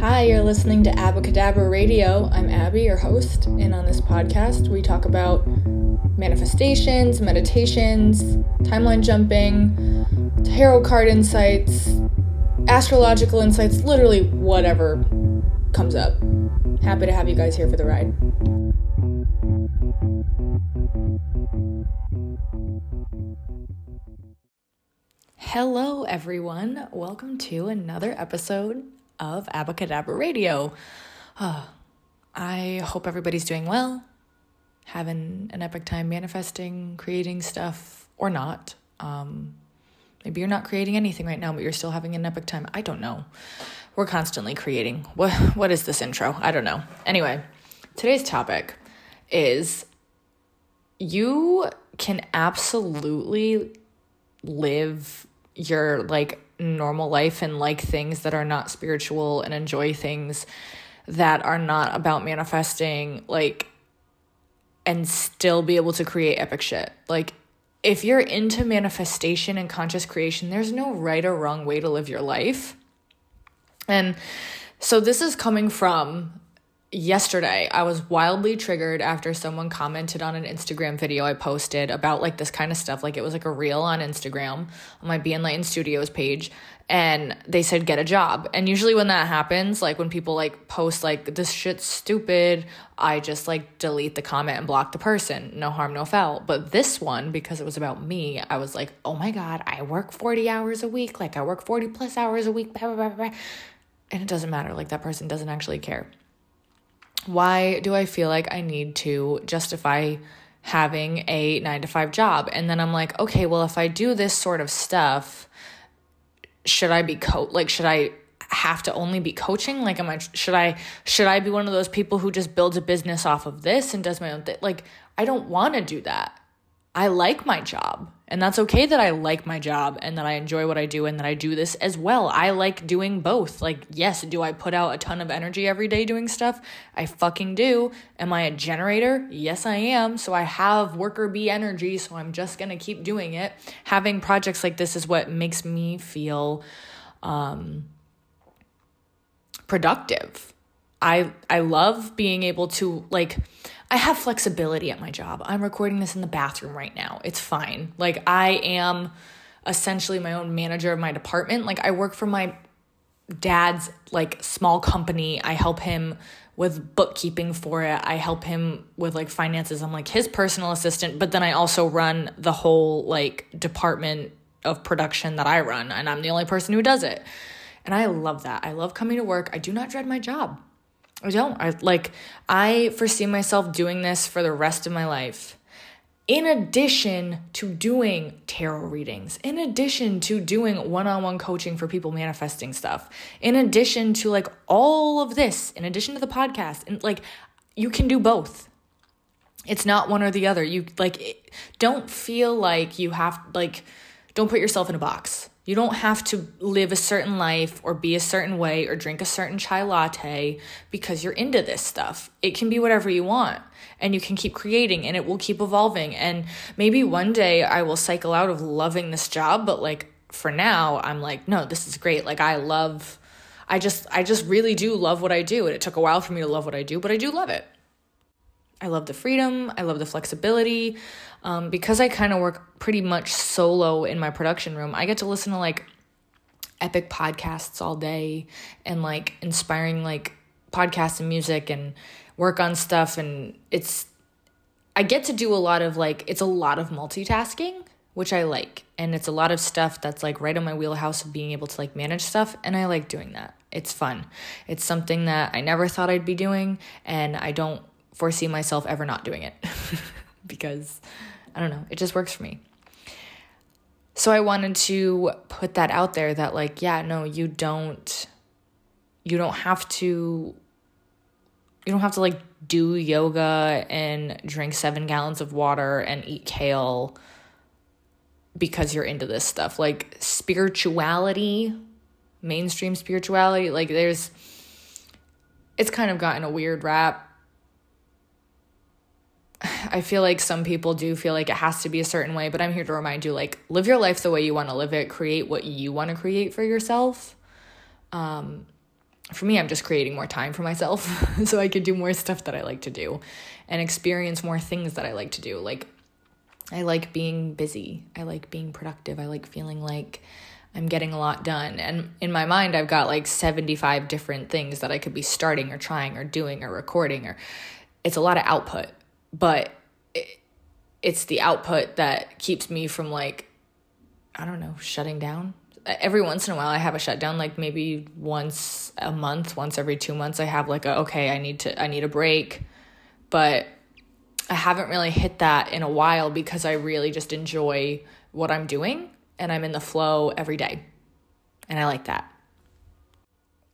Hi, you're listening to Abbacahdabra Radio. I'm Abby, your host, and on this podcast, we talk about manifestations, meditations, timeline jumping, tarot card insights, astrological insights, literally whatever comes up. Happy to have you guys here for the ride. Hello, everyone. Welcome to another episode of Abbacahdabra Radio. Uh, I hope everybody's doing well, having an epic time manifesting, creating stuff, or not. Um, maybe you're not creating anything right now, but you're still having an epic time. I don't know. We're constantly creating. What What is this intro? I don't know. Anyway, today's topic is you can absolutely live your like normal life and like things that are not spiritual and enjoy things that are not about manifesting like and still be able to create epic shit. Like if you're into manifestation and conscious creation, there's no right or wrong way to live your life. And so this is coming from yesterday i was wildly triggered after someone commented on an instagram video i posted about like this kind of stuff. Like it was like a reel on instagram on my be enlightened studios page and they said get a job. And usually when that happens like when people like post like this shit's stupid i just like delete the comment and block the person. No harm no foul. But this one because it was about me i was like oh my god i work 40 hours a week. Like i work 40 plus hours a week blah, blah, blah, and it doesn't matter. Like that person doesn't actually care why do I feel like I need to justify having a nine to five job? And then I'm like, okay, well, if I do this sort of stuff, should I be co like should I have to only be coaching? Like, am I should I should I be one of those people who just builds a business off of this and does my own thing? Like, I don't want to do that. I like my job. And that's okay that I like my job and that I enjoy what I do and that I do this as well. I like doing both. Like, yes, do I put out a ton of energy every day doing stuff? I fucking do. Am I a generator? Yes, I am. So I have worker bee energy, so I'm just going to keep doing it. Having projects like this is what makes me feel um, productive. I I love being able to like I have flexibility at my job. I'm recording this in the bathroom right now. It's fine. Like, I am essentially my own manager of my department. Like, I work for my dad's like small company. I help him with bookkeeping for it. I help him with like finances. I'm like his personal assistant, but then I also run the whole like department of production that I run, and I'm the only person who does it. And I love that. I love coming to work. I do not dread my job. I don't. I like I foresee myself doing this for the rest of my life. In addition to doing tarot readings, in addition to doing one-on-one coaching for people manifesting stuff, in addition to like all of this, in addition to the podcast, and like you can do both. It's not one or the other. You like it, don't feel like you have like don't put yourself in a box. You don't have to live a certain life or be a certain way or drink a certain chai latte because you're into this stuff. It can be whatever you want and you can keep creating and it will keep evolving. And maybe one day I will cycle out of loving this job, but like for now, I'm like, no, this is great. Like I love I just I just really do love what I do and it took a while for me to love what I do, but I do love it. I love the freedom, I love the flexibility. Um, because I kind of work pretty much solo in my production room, I get to listen to like epic podcasts all day and like inspiring like podcasts and music and work on stuff. And it's, I get to do a lot of like, it's a lot of multitasking, which I like. And it's a lot of stuff that's like right on my wheelhouse of being able to like manage stuff. And I like doing that. It's fun. It's something that I never thought I'd be doing. And I don't foresee myself ever not doing it because I don't know, it just works for me. So I wanted to put that out there that like yeah, no, you don't you don't have to you don't have to like do yoga and drink 7 gallons of water and eat kale because you're into this stuff. Like spirituality, mainstream spirituality, like there's it's kind of gotten a weird rap I feel like some people do feel like it has to be a certain way, but I'm here to remind you like live your life the way you want to live it, create what you want to create for yourself. Um for me, I'm just creating more time for myself so I could do more stuff that I like to do and experience more things that I like to do. Like, I like being busy, I like being productive, I like feeling like I'm getting a lot done. And in my mind, I've got like 75 different things that I could be starting or trying or doing or recording, or it's a lot of output, but it, it's the output that keeps me from like, I don't know, shutting down every once in a while I have a shutdown like maybe once a month, once every 2 months I have like a okay, I need to I need a break. But I haven't really hit that in a while because I really just enjoy what I'm doing and I'm in the flow every day. And I like that.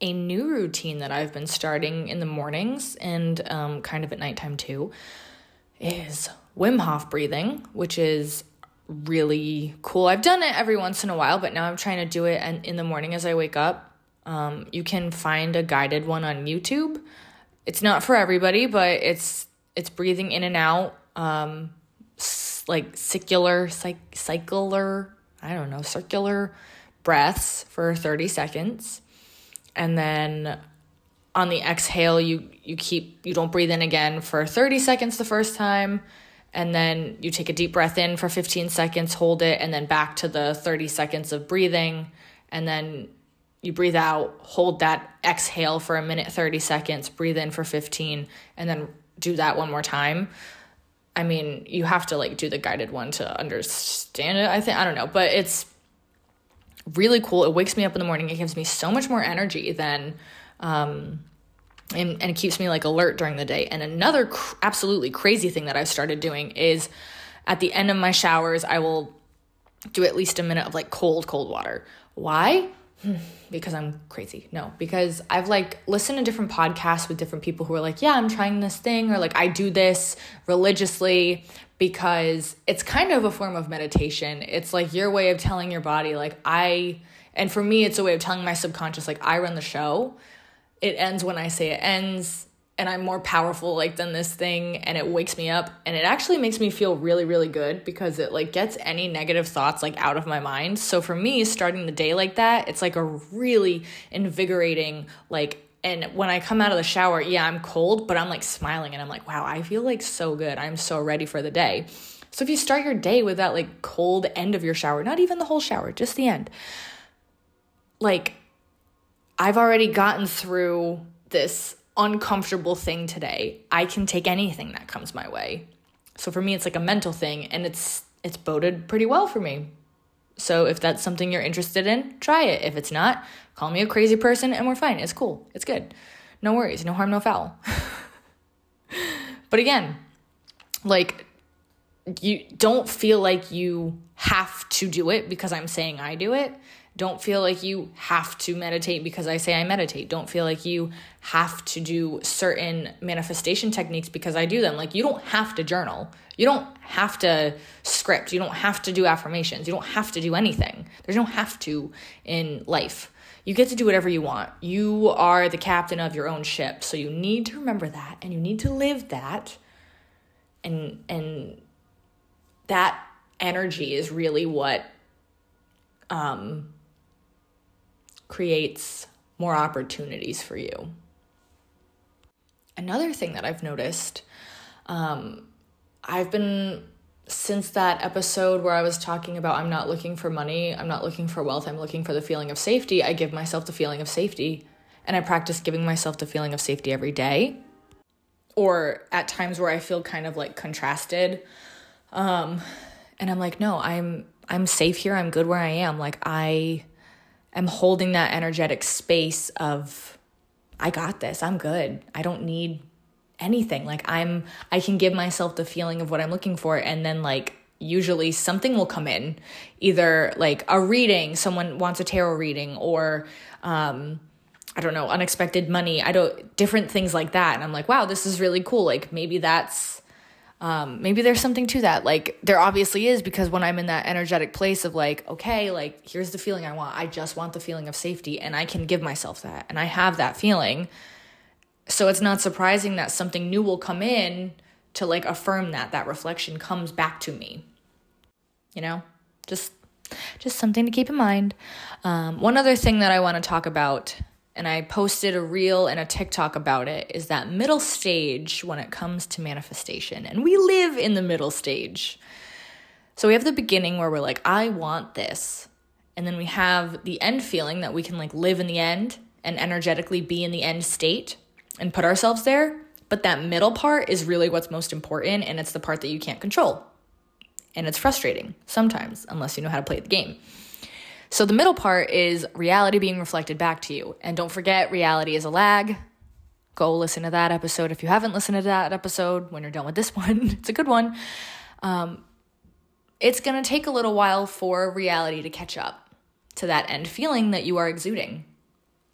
A new routine that I've been starting in the mornings and um, kind of at nighttime too is Wim Hof breathing, which is really cool. I've done it every once in a while, but now I'm trying to do it and in the morning as I wake up. Um, you can find a guided one on YouTube. It's not for everybody, but it's it's breathing in and out, um, like circular, cyc- cycler, I don't know, circular breaths for 30 seconds. And then on the exhale, you you keep you don't breathe in again for 30 seconds the first time and then you take a deep breath in for 15 seconds, hold it, and then back to the 30 seconds of breathing. And then you breathe out, hold that exhale for a minute, 30 seconds, breathe in for 15, and then do that one more time. I mean, you have to like do the guided one to understand it, I think. I don't know, but it's really cool. It wakes me up in the morning. It gives me so much more energy than um, and, and it keeps me like alert during the day. And another cr- absolutely crazy thing that I've started doing is at the end of my showers, I will do at least a minute of like cold, cold water. Why? because I'm crazy. No, because I've like listened to different podcasts with different people who are like, yeah, I'm trying this thing, or like I do this religiously because it's kind of a form of meditation. It's like your way of telling your body, like, I, and for me, it's a way of telling my subconscious, like, I run the show it ends when I say it ends and I'm more powerful like than this thing and it wakes me up and it actually makes me feel really really good because it like gets any negative thoughts like out of my mind. So for me starting the day like that, it's like a really invigorating like and when I come out of the shower, yeah, I'm cold, but I'm like smiling and I'm like, wow, I feel like so good. I'm so ready for the day. So if you start your day with that like cold end of your shower, not even the whole shower, just the end. Like I've already gotten through this uncomfortable thing today. I can take anything that comes my way. So for me it's like a mental thing and it's it's boded pretty well for me. So if that's something you're interested in, try it. If it's not, call me a crazy person and we're fine. It's cool. It's good. No worries. No harm, no foul. but again, like you don't feel like you have to do it because I'm saying I do it. Don't feel like you have to meditate because I say I meditate. Don't feel like you have to do certain manifestation techniques because I do them. Like, you don't have to journal. You don't have to script. You don't have to do affirmations. You don't have to do anything. There's no have to in life. You get to do whatever you want. You are the captain of your own ship. So you need to remember that and you need to live that. And and that energy is really what um creates more opportunities for you. Another thing that I've noticed, um, I've been since that episode where I was talking about I'm not looking for money, I'm not looking for wealth, I'm looking for the feeling of safety. I give myself the feeling of safety and I practice giving myself the feeling of safety every day. Or at times where I feel kind of like contrasted. Um, and I'm like, no, I'm I'm safe here. I'm good where I am. Like I am holding that energetic space of I got this. I'm good. I don't need anything. Like I'm I can give myself the feeling of what I'm looking for and then like usually something will come in either like a reading someone wants a tarot reading or um i don't know unexpected money i don't different things like that and i'm like wow this is really cool like maybe that's um, maybe there's something to that. Like there obviously is because when I'm in that energetic place of like, okay, like here's the feeling I want. I just want the feeling of safety and I can give myself that and I have that feeling. So it's not surprising that something new will come in to like affirm that that reflection comes back to me. You know? Just just something to keep in mind. Um, one other thing that I want to talk about and I posted a reel and a TikTok about it, is that middle stage when it comes to manifestation. And we live in the middle stage. So we have the beginning where we're like, I want this. And then we have the end feeling that we can like live in the end and energetically be in the end state and put ourselves there. But that middle part is really what's most important. And it's the part that you can't control. And it's frustrating sometimes, unless you know how to play the game. So the middle part is reality being reflected back to you. And don't forget, reality is a lag. Go listen to that episode if you haven't listened to that episode when you're done with this one. it's a good one. Um, it's going to take a little while for reality to catch up to that end feeling that you are exuding.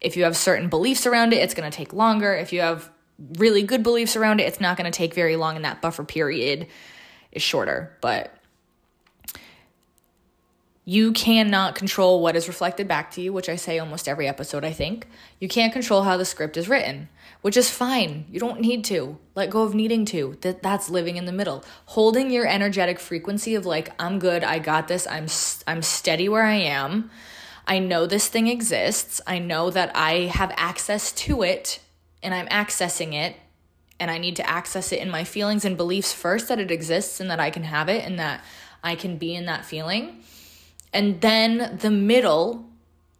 If you have certain beliefs around it, it's going to take longer. If you have really good beliefs around it, it's not going to take very long, and that buffer period is shorter. But you cannot control what is reflected back to you, which I say almost every episode, I think. You can't control how the script is written, which is fine. You don't need to. Let go of needing to. That that's living in the middle. Holding your energetic frequency of like I'm good, I got this. I'm I'm steady where I am. I know this thing exists. I know that I have access to it and I'm accessing it and I need to access it in my feelings and beliefs first that it exists and that I can have it and that I can be in that feeling and then the middle,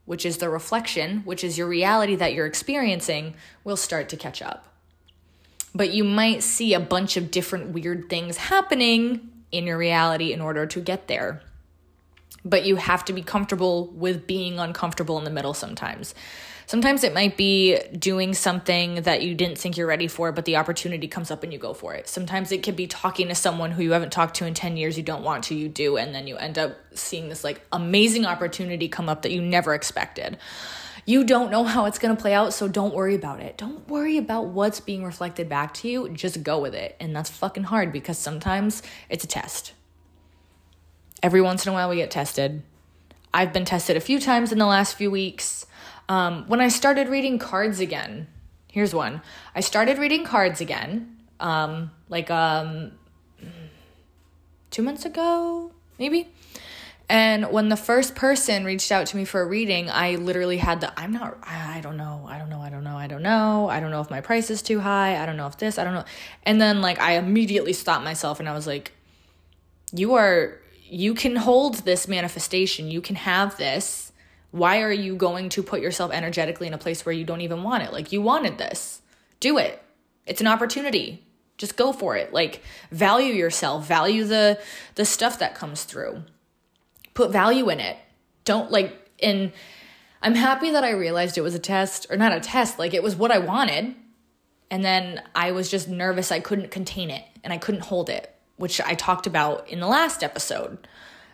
which is the reflection, which is your reality that you're experiencing, will start to catch up. But you might see a bunch of different weird things happening in your reality in order to get there. But you have to be comfortable with being uncomfortable in the middle sometimes. Sometimes it might be doing something that you didn't think you're ready for, but the opportunity comes up and you go for it. Sometimes it could be talking to someone who you haven't talked to in 10 years, you don't want to, you do, and then you end up seeing this like amazing opportunity come up that you never expected. You don't know how it's going to play out, so don't worry about it. Don't worry about what's being reflected back to you. Just go with it. And that's fucking hard because sometimes it's a test. Every once in a while, we get tested. I've been tested a few times in the last few weeks. Um, when I started reading cards again, here's one. I started reading cards again, um, like um, two months ago, maybe. And when the first person reached out to me for a reading, I literally had the I'm not, I don't know, I don't know, I don't know, I don't know, I don't know if my price is too high, I don't know if this, I don't know. And then, like, I immediately stopped myself and I was like, you are, you can hold this manifestation, you can have this why are you going to put yourself energetically in a place where you don't even want it? Like, you wanted this. Do it. It's an opportunity. Just go for it. Like, value yourself, value the the stuff that comes through. Put value in it. Don't like in I'm happy that I realized it was a test or not a test, like it was what I wanted. And then I was just nervous I couldn't contain it and I couldn't hold it, which I talked about in the last episode.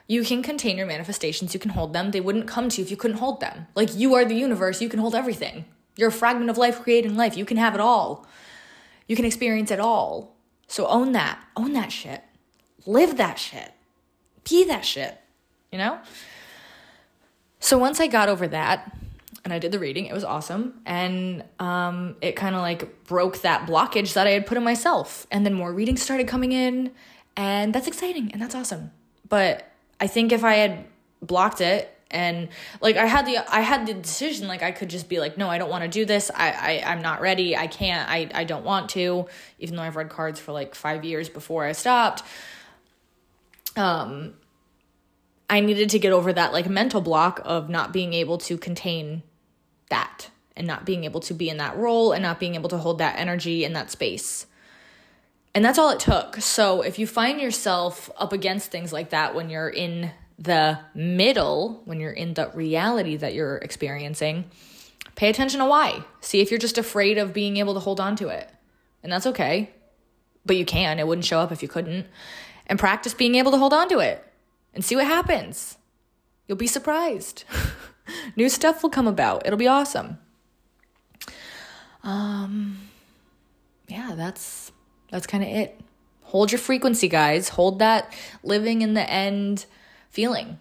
You can contain your manifestations, you can hold them. They wouldn't come to you if you couldn't hold them. Like you are the universe, you can hold everything. You're a fragment of life creating life. You can have it all. You can experience it all. So own that. Own that shit. Live that shit. Be that shit. You know? So once I got over that and I did the reading, it was awesome. And um, it kind of like broke that blockage that I had put in myself. And then more readings started coming in. And that's exciting and that's awesome. But I think if I had blocked it and like I had the I had the decision like I could just be like no I don't want to do this. I, I I'm not ready. I can't I I don't want to even though I've read cards for like 5 years before I stopped. Um I needed to get over that like mental block of not being able to contain that and not being able to be in that role and not being able to hold that energy in that space and that's all it took. So if you find yourself up against things like that when you're in the middle, when you're in the reality that you're experiencing, pay attention to why. See if you're just afraid of being able to hold on to it. And that's okay. But you can. It wouldn't show up if you couldn't. And practice being able to hold on to it and see what happens. You'll be surprised. New stuff will come about. It'll be awesome. Um yeah, that's that's kind of it. Hold your frequency, guys. Hold that living in the end feeling.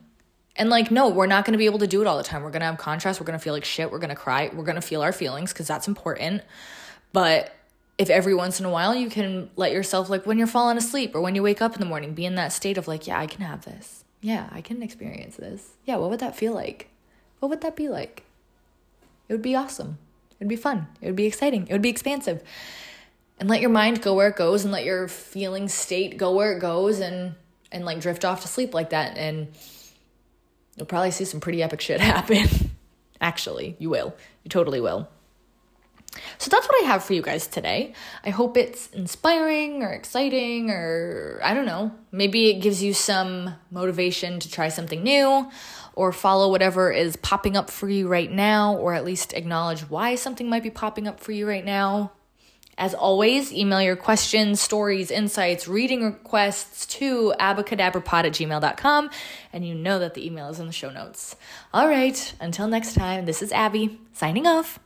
And like, no, we're not going to be able to do it all the time. We're going to have contrast. We're going to feel like shit. We're going to cry. We're going to feel our feelings because that's important. But if every once in a while you can let yourself, like when you're falling asleep or when you wake up in the morning, be in that state of like, yeah, I can have this. Yeah, I can experience this. Yeah, what would that feel like? What would that be like? It would be awesome. It'd be fun. It would be exciting. It would be expansive. And let your mind go where it goes and let your feeling state go where it goes and and like drift off to sleep like that and you'll probably see some pretty epic shit happen. Actually, you will. You totally will. So that's what I have for you guys today. I hope it's inspiring or exciting or I don't know. Maybe it gives you some motivation to try something new or follow whatever is popping up for you right now or at least acknowledge why something might be popping up for you right now. As always, email your questions, stories, insights, reading requests to abacadabrapod at gmail.com, and you know that the email is in the show notes. All right, until next time, this is Abby, signing off.